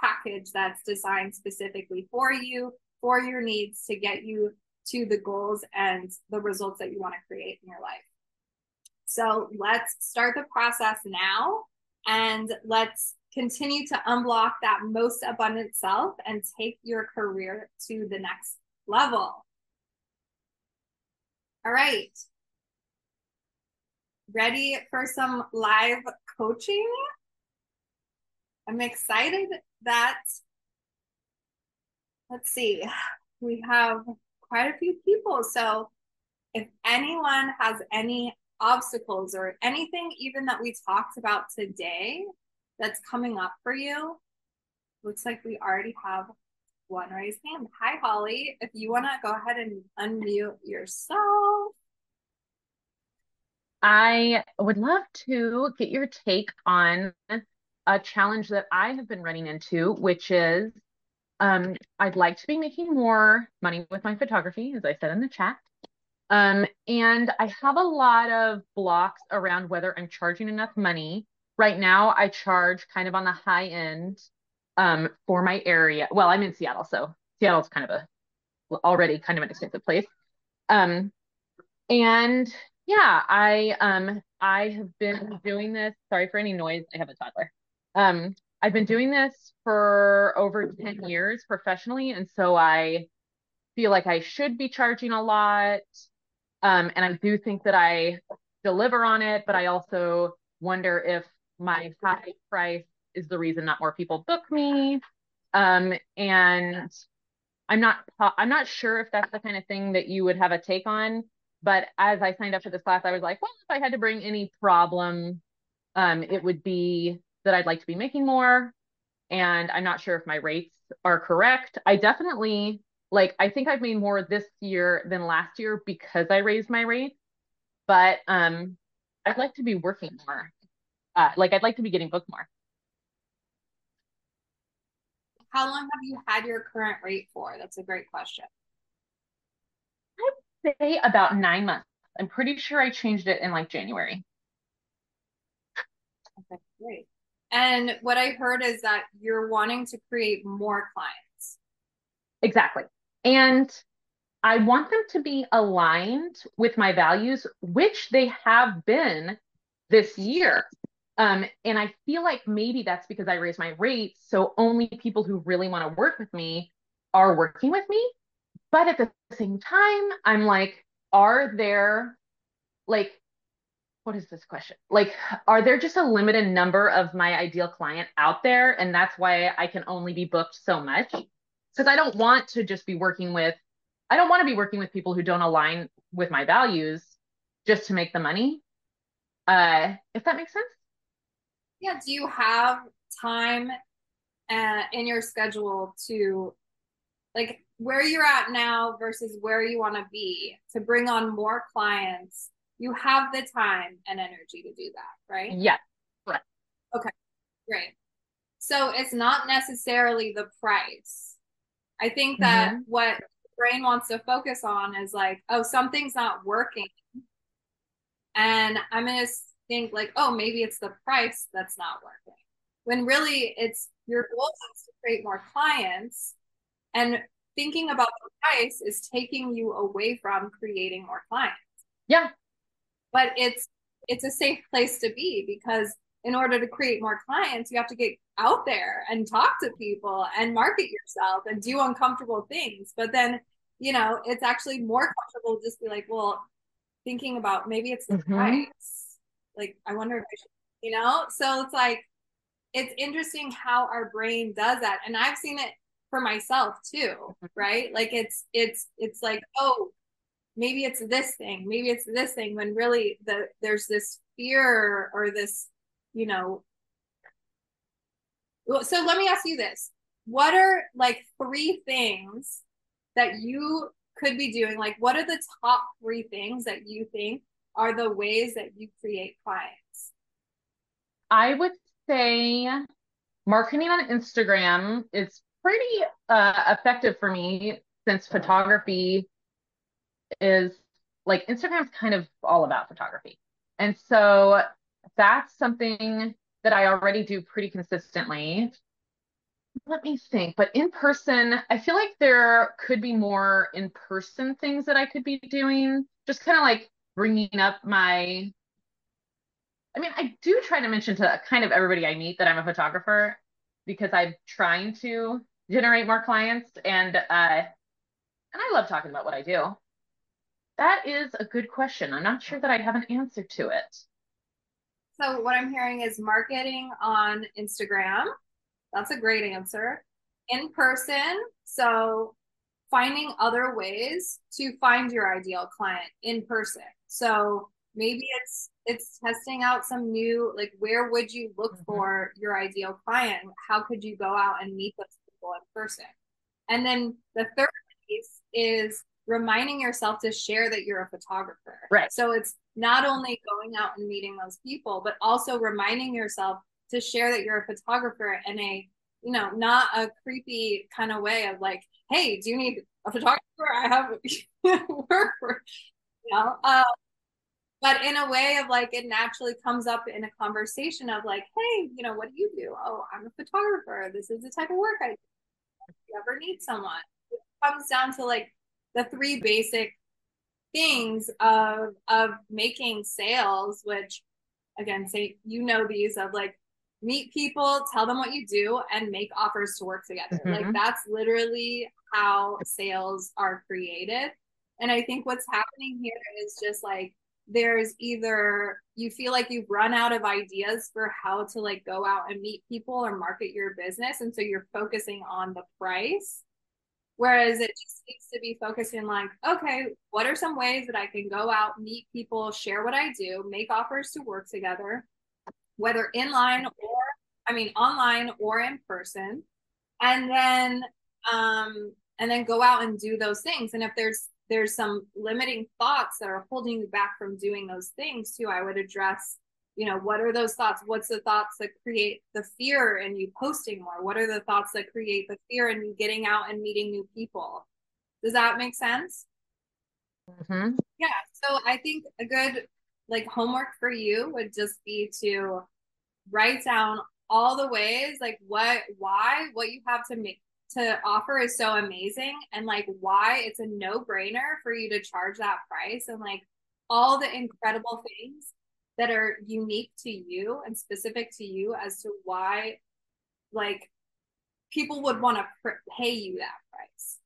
package that's designed specifically for you, for your needs to get you to the goals and the results that you want to create in your life. So let's start the process now and let's continue to unblock that most abundant self and take your career to the next level. All right. Ready for some live coaching? I'm excited that, let's see, we have quite a few people. So if anyone has any obstacles or anything even that we talked about today that's coming up for you, looks like we already have one raised hand. Hi, Holly. If you want to go ahead and unmute yourself. I would love to get your take on a challenge that I have been running into, which is um, I'd like to be making more money with my photography, as I said in the chat. Um, and I have a lot of blocks around whether I'm charging enough money. Right now, I charge kind of on the high end um, for my area. Well, I'm in Seattle, so Seattle's kind of a already kind of an expensive place. Um, and yeah, I um I have been doing this. Sorry for any noise. I have a toddler. Um, I've been doing this for over 10 years professionally, and so I feel like I should be charging a lot. Um, and I do think that I deliver on it, but I also wonder if my high price is the reason not more people book me. Um, and I'm not I'm not sure if that's the kind of thing that you would have a take on. But as I signed up for this class, I was like, well, if I had to bring any problem, um, it would be that I'd like to be making more. And I'm not sure if my rates are correct. I definitely like I think I've made more this year than last year because I raised my rate. But um I'd like to be working more. Uh, like I'd like to be getting booked more. How long have you had your current rate for? That's a great question. I'd say about nine months. I'm pretty sure I changed it in like January. Okay, great. And what I heard is that you're wanting to create more clients. Exactly. And I want them to be aligned with my values, which they have been this year. Um, and I feel like maybe that's because I raised my rates. So only people who really want to work with me are working with me. But at the same time, I'm like, are there like what is this question? Like, are there just a limited number of my ideal client out there? And that's why I can only be booked so much. Because I don't want to just be working with, I don't want to be working with people who don't align with my values just to make the money. Uh, if that makes sense. Yeah. Do you have time uh, in your schedule to like where you're at now versus where you want to be to bring on more clients you have the time and energy to do that, right? Yeah. Right. Okay. Great. So it's not necessarily the price. I think that mm-hmm. what brain wants to focus on is like, oh, something's not working. And I'm going to think like, oh, maybe it's the price that's not working. When really it's your goal is to create more clients and thinking about the price is taking you away from creating more clients. Yeah, but it's it's a safe place to be because in order to create more clients you have to get out there and talk to people and market yourself and do uncomfortable things but then you know it's actually more comfortable to just be like well thinking about maybe it's the mm-hmm. price like i wonder if i should you know so it's like it's interesting how our brain does that and i've seen it for myself too, mm-hmm. right? Like it's it's it's like, oh, maybe it's this thing, maybe it's this thing, when really the there's this fear or this, you know. So let me ask you this. What are like three things that you could be doing? Like what are the top three things that you think are the ways that you create clients? I would say marketing on Instagram is pretty uh, effective for me since photography is like Instagram's kind of all about photography. And so that's something that I already do pretty consistently. Let me think, but in person, I feel like there could be more in person things that I could be doing. Just kind of like bringing up my I mean, I do try to mention to kind of everybody I meet that I'm a photographer because I'm trying to generate more clients and uh and I love talking about what I do. That is a good question. I'm not sure that I have an answer to it. So what I'm hearing is marketing on Instagram. That's a great answer. In person, so finding other ways to find your ideal client in person. So maybe it's it's testing out some new like where would you look mm-hmm. for your ideal client how could you go out and meet those people in person and then the third piece is reminding yourself to share that you're a photographer right so it's not only going out and meeting those people but also reminding yourself to share that you're a photographer in a you know not a creepy kind of way of like hey do you need a photographer? I have work for you know uh, but in a way of like it naturally comes up in a conversation of like hey you know what do you do? Oh i'm a photographer. This is the type of work i do. If you ever need someone it comes down to like the three basic things of of making sales which again say you know these of like meet people tell them what you do and make offers to work together mm-hmm. like that's literally how sales are created and i think what's happening here is just like there's either you feel like you've run out of ideas for how to like go out and meet people or market your business and so you're focusing on the price whereas it just needs to be focused in like okay what are some ways that i can go out meet people share what i do make offers to work together whether inline or i mean online or in person. And then um and then go out and do those things. And if there's there's some limiting thoughts that are holding you back from doing those things too i would address you know what are those thoughts? What's the thoughts that create the fear in you posting more? What are the thoughts that create the fear in you getting out and meeting new people? Does that make sense? Mm-hmm. yeah so i think a good like homework for you would just be to write down all the ways like what why what you have to make to offer is so amazing and like why it's a no-brainer for you to charge that price and like all the incredible things that are unique to you and specific to you as to why like people would want to pay you that price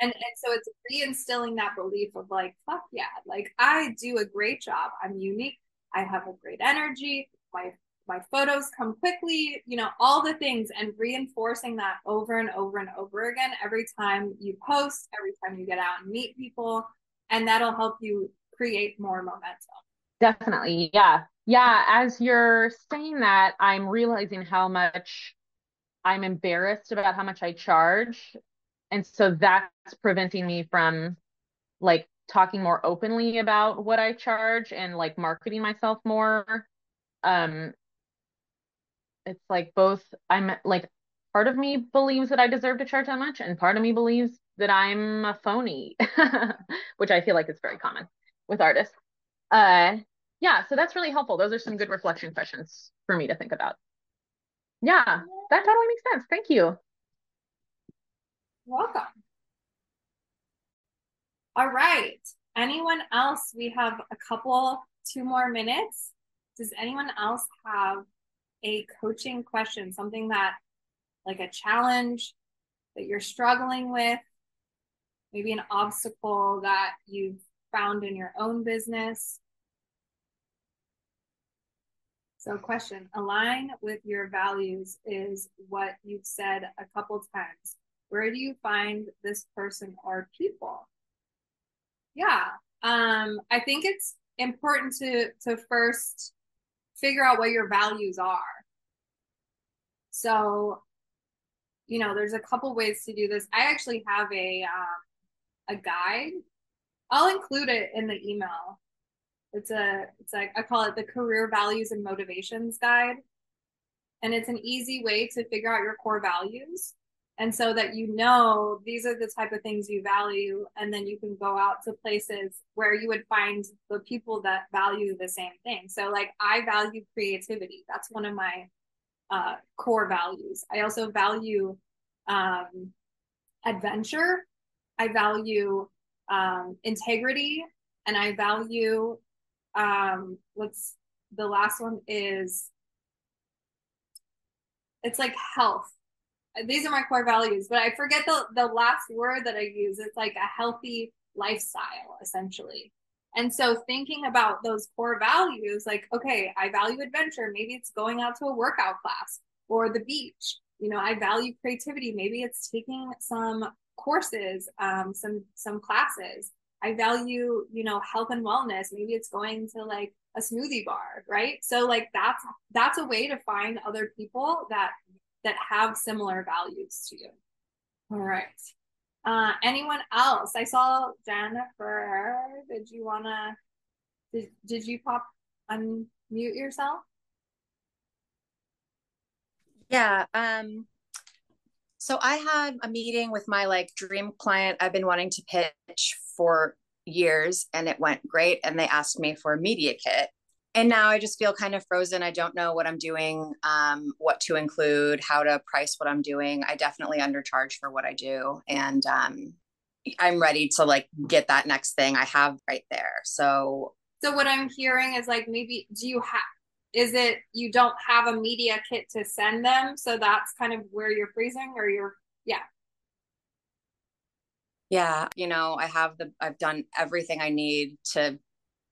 and and so it's reinstilling that belief of like fuck yeah like i do a great job i'm unique i have a great energy my my photos come quickly, you know, all the things and reinforcing that over and over and over again every time you post, every time you get out and meet people. And that'll help you create more momentum. Definitely. Yeah. Yeah. As you're saying that, I'm realizing how much I'm embarrassed about how much I charge. And so that's preventing me from like talking more openly about what I charge and like marketing myself more. Um, it's like both I'm like part of me believes that I deserve to charge that much and part of me believes that I'm a phony, which I feel like is very common with artists. Uh yeah, so that's really helpful. Those are some good reflection questions for me to think about. Yeah, that totally makes sense. Thank you. Welcome. All right. Anyone else? We have a couple, two more minutes. Does anyone else have a coaching question, something that like a challenge that you're struggling with, maybe an obstacle that you've found in your own business. So, question align with your values is what you've said a couple times. Where do you find this person or people? Yeah. Um, I think it's important to to first figure out what your values are. So, you know, there's a couple ways to do this. I actually have a um, a guide. I'll include it in the email it's a it's like I call it the career values and motivations guide. And it's an easy way to figure out your core values. And so that you know these are the type of things you value, and then you can go out to places where you would find the people that value the same thing. So, like, I value creativity. That's one of my uh, core values. I also value um, adventure. I value um, integrity, and I value um what's the last one is it's like health. These are my core values but i forget the the last word that i use. It's like a healthy lifestyle essentially. And so thinking about those core values like okay i value adventure. Maybe it's going out to a workout class or the beach. You know i value creativity. Maybe it's taking some courses um, some some classes I value, you know, health and wellness. Maybe it's going to like a smoothie bar, right? So like that's that's a way to find other people that that have similar values to you. All right. Uh, anyone else? I saw Jennifer. Did you wanna did, did you pop unmute yourself? Yeah. Um so I had a meeting with my like dream client I've been wanting to pitch for years and it went great. And they asked me for a media kit. And now I just feel kind of frozen. I don't know what I'm doing, um, what to include, how to price what I'm doing. I definitely undercharge for what I do. And um, I'm ready to like get that next thing I have right there. So, so what I'm hearing is like maybe do you have is it you don't have a media kit to send them? So that's kind of where you're freezing or you're yeah. Yeah you know i have the i've done everything i need to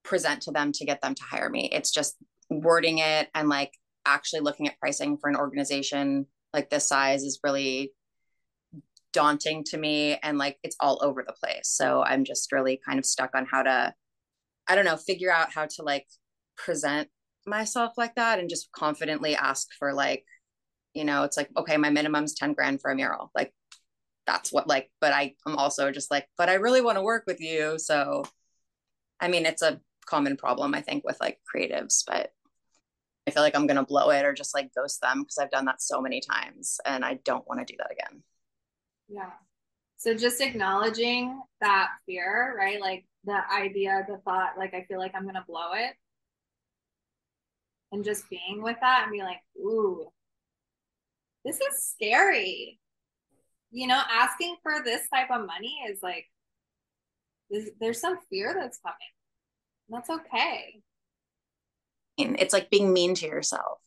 present to them to get them to hire me. It's just wording it and like actually looking at pricing for an organization like this size is really daunting to me and like it's all over the place. So i'm just really kind of stuck on how to i don't know figure out how to like present myself like that and just confidently ask for like you know it's like okay my minimum's 10 grand for a mural. Like that's what like but i am also just like but i really want to work with you. So i mean it's a common problem i think with like creatives but i feel like i'm going to blow it or just like ghost them because i've done that so many times and i don't want to do that again. Yeah. So just acknowledging that fear right? Like the idea the thought like i feel like i'm going to blow it and just being with that and be like ooh this is scary you know, asking for this type of money is like, there's, there's some fear that's coming. That's okay. It's like being mean to yourself.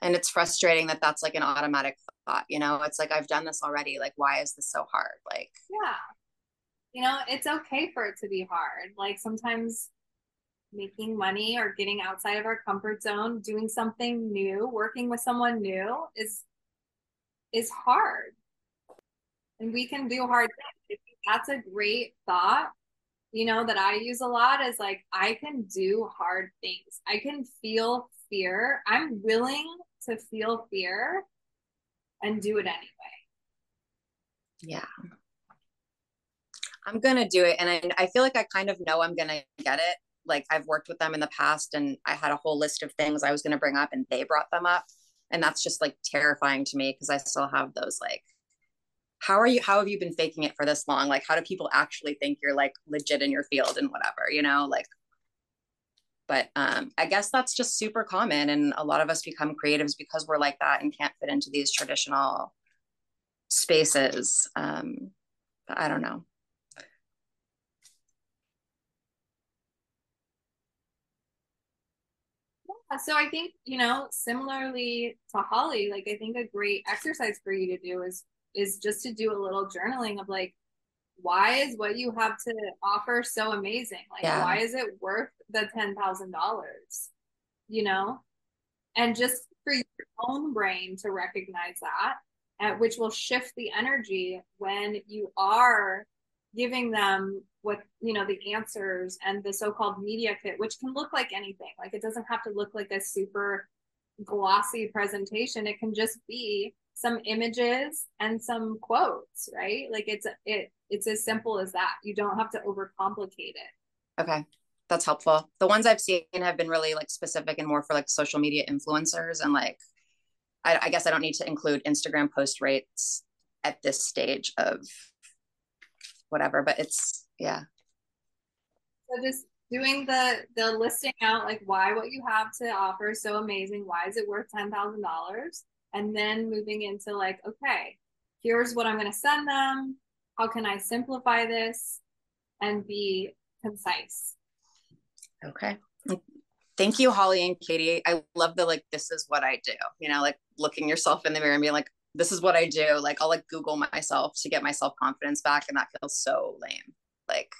And it's frustrating that that's like an automatic thought, you know? It's like, I've done this already. Like, why is this so hard? Like, yeah. You know, it's okay for it to be hard. Like, sometimes making money or getting outside of our comfort zone, doing something new, working with someone new is is hard and we can do hard things. That's a great thought, you know, that I use a lot is like, I can do hard things. I can feel fear. I'm willing to feel fear and do it anyway. Yeah. I'm going to do it. And I, I feel like I kind of know I'm going to get it. Like I've worked with them in the past and I had a whole list of things I was going to bring up and they brought them up. And that's just like terrifying to me because I still have those like how are you how have you been faking it for this long like how do people actually think you're like legit in your field and whatever you know like but um i guess that's just super common and a lot of us become creatives because we're like that and can't fit into these traditional spaces um i don't know so I think, you know, similarly to Holly, like I think a great exercise for you to do is is just to do a little journaling of like why is what you have to offer so amazing? Like yeah. why is it worth the $10000 you know? And just for your own brain to recognize that, uh, which will shift the energy when you are giving them what you know the answers and the so-called media kit which can look like anything. Like it doesn't have to look like a super glossy presentation. It can just be some images and some quotes right? Like it's it it's as simple as that. You don't have to overcomplicate it. Okay. That's helpful. The ones i've seen have been really like specific and more for like social media influencers and like I, I guess i don't need to include instagram post rates at this stage of whatever but it's yeah. So just doing the the listing out like why what you have to offer is so amazing. Why is it worth ten thousand dollars? And then moving into like okay here's what i'm going to send them. How can i simplify this and be concise? Okay. Thank you holly and katie. I love the like this is what i do you know like looking yourself in the mirror and being like this is what i do. Like i'll like google myself to get my self confidence back and that feels so lame like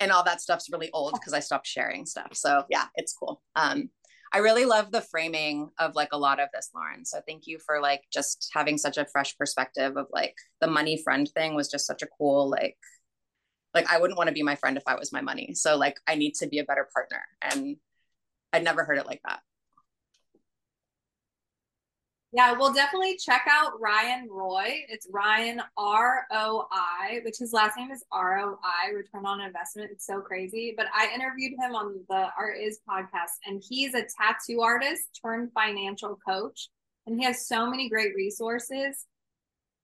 and all that stuff's really old because I stopped sharing stuff. So yeah, it's cool. Um, I really love the framing of like a lot of this, Lauryn. So thank you for like just having such a fresh perspective of like the money friend thing was just such a cool like like I wouldn't want to be my friend if I was my money. So like I need to be a better partner. And I'd never heard it like that. Yeah, we'll definitely check out Ryan Roi. It's Ryan R O I, which his last name is R O I, Return on Investment. It's so crazy. But I interviewed him on the Art Is podcast, and he's a tattoo artist turned financial coach. And he has so many great resources.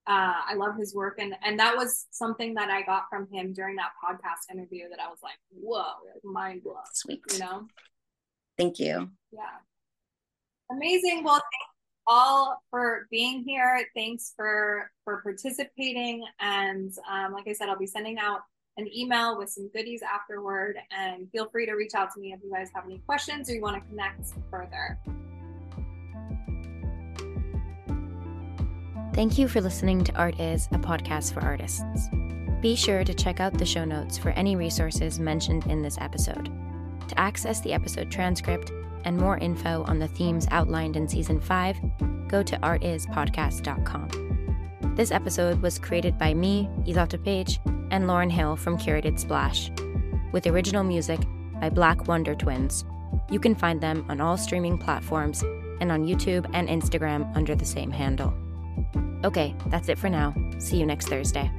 Uh, I love his work, and and that was something that I got from him during that podcast interview that I was like, whoa, mind blown. Sweet, you know. Thank you. Yeah. Amazing. Well, all for being here. Thanks for for participating. And um, like I said, I'll be sending out an email with some goodies afterward. And feel free to reach out to me if you guys have any questions or you want to connect further. Thank you for listening to Art Is, a podcast for artists. Be sure to check out the show notes for any resources mentioned in this episode. To access the episode transcript, and more info on the themes outlined in season 5, go to artispodcast.com. This episode was created by me, Izata Page, and Lauryn Hill from Curated Splash, with original music by Black Wonder Twins. You can find them on all streaming platforms and on YouTube and Instagram under the same handle. Okay, that's it for now. See you next Thursday.